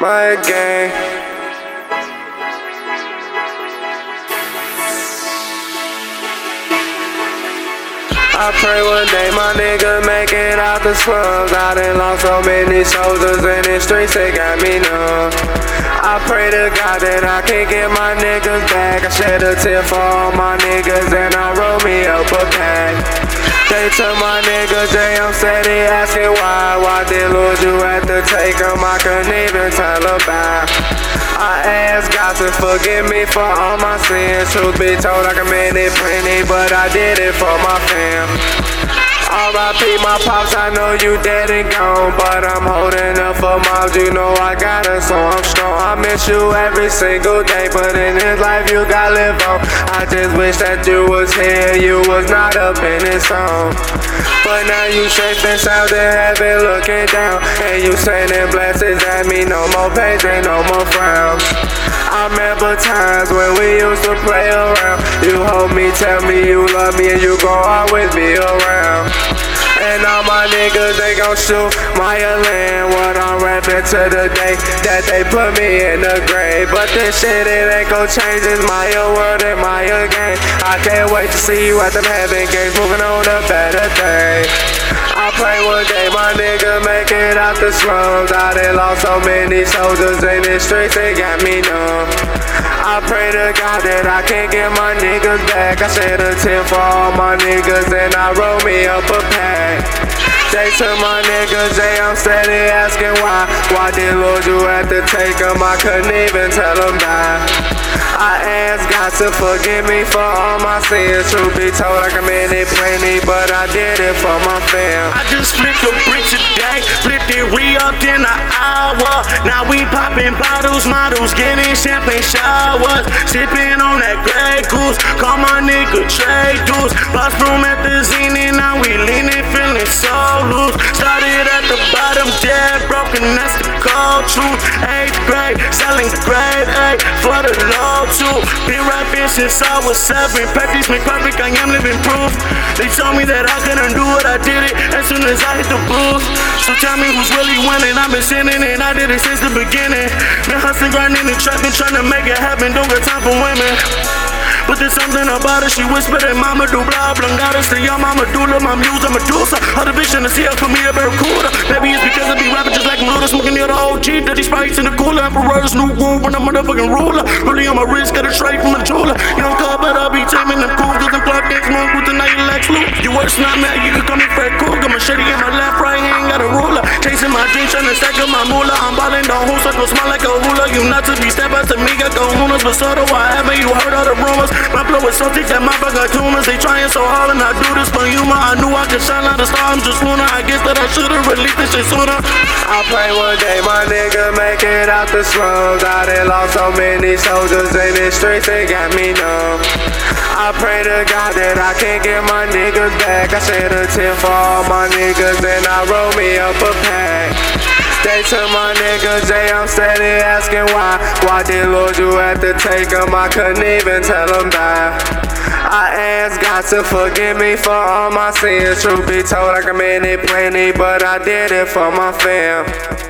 my game. I pray one day my nigga make it out the slums. I done lost so many soldiers in the streets, they got me numb. I pray to God that I can get my niggas back. I shed a tear for all my niggas and I roll me up a pack. They took my niggas, they I'm steady asking why. Why did Lord you had to take them? I couldn't even tell about. I ask God to forgive me for all my sins. Truth be told, I committed plenty, but I did it for my fam. R.I.P. my pops, I know you dead and gone, but I'm holding up for moms. You know I got it, so I'm strong. I miss you every single day, but in this life you gotta live on. I just wish that you was here, you was not up in this song. But now you and sound in heaven, looking down, and you sending blessings at me. No more pain and no more frowns. I remember times when we used to play around. You hold me, tell me you love me, and you gon' always be around. And all my niggas, they gon' shoot my land. What I'm rapping to the day that they put me in the grave. But this shit, it ain't gon' change. It's my world and my game. I can't wait to see you at them heaven gates. Moving on to better days. I pray one day my nigga make it out the slums. I done lost so many soldiers in the streets, they got me numb. I pray to God that I can't get my niggas back. I shed a tear for all my niggas and I roll me up a pack. They took my niggas, they I'm steady asking why. Why did Lord you had to take them? I couldn't even tell them bye. I asked God to forgive me for all my sins. Truth be told, I committed plenty, but I did it for my fam. I just flipped a brick today, flipped it re-upped in an hour. Now we popping bottles, models, getting champagne showers, sipping on that Grey Goose. Call my nigga Trey Deuce, boss room at the Zenith. Now we leaning, feeling so loose. Started at the bottom, dead broken, that's the cold truth. Eighth grade, selling grade A for the low two. Been rapping since I was seven. Practice make perfect, I am living proof. They told me that I couldn't do it, I did it as soon as I hit the booth. So tell me who's really winning. I've been sinning and I did it since the beginning. Been hustling, grinding, and trapping, trying to make it happen. Don't got time for women. But there's something about it, she whispered that mama do blah gotta stay your mama doula, my muse, I'm a. All the vision to see her for me a barracuda. Maybe it's because I be rapping just like Luda, smoking near the OG, dirty sprites in the cooler, emperor's new room when I'm motherfucking ruler. Really on my wrist, got a straight from the jeweler. Young car, but I'll be taming them cool, cause I'm Clark X monk with the night Lex Luke. You worse not mad, you can call me Fred Krueger. Machete in my left, right hand, got a ruler. Chasing my dreams, trying to stack up my moolah. I'm ballin' down, who circle smile like a hula. You not to be step out to me, got kahunas, but so do. Haven't you heard all the rumors? My flow is so thick that my back got tumors. They trying so hard and I do this for humor. I knew I could shine like a star. I'm just wanna. I guess that I should've released this shit sooner. I pray one day my nigga make it out the slums. I done lost so many soldiers in the streets, they got me numb. I pray to God that I can get my niggas back. I shed a tear for all my niggas and I roll me up a pack. They took my niggas, they I'm steady asking why. Why did Lord you had to take them? I couldn't even tell them bye. I asked God to forgive me for all my sins. Truth be told, I committed plenty, but I did it for my fam.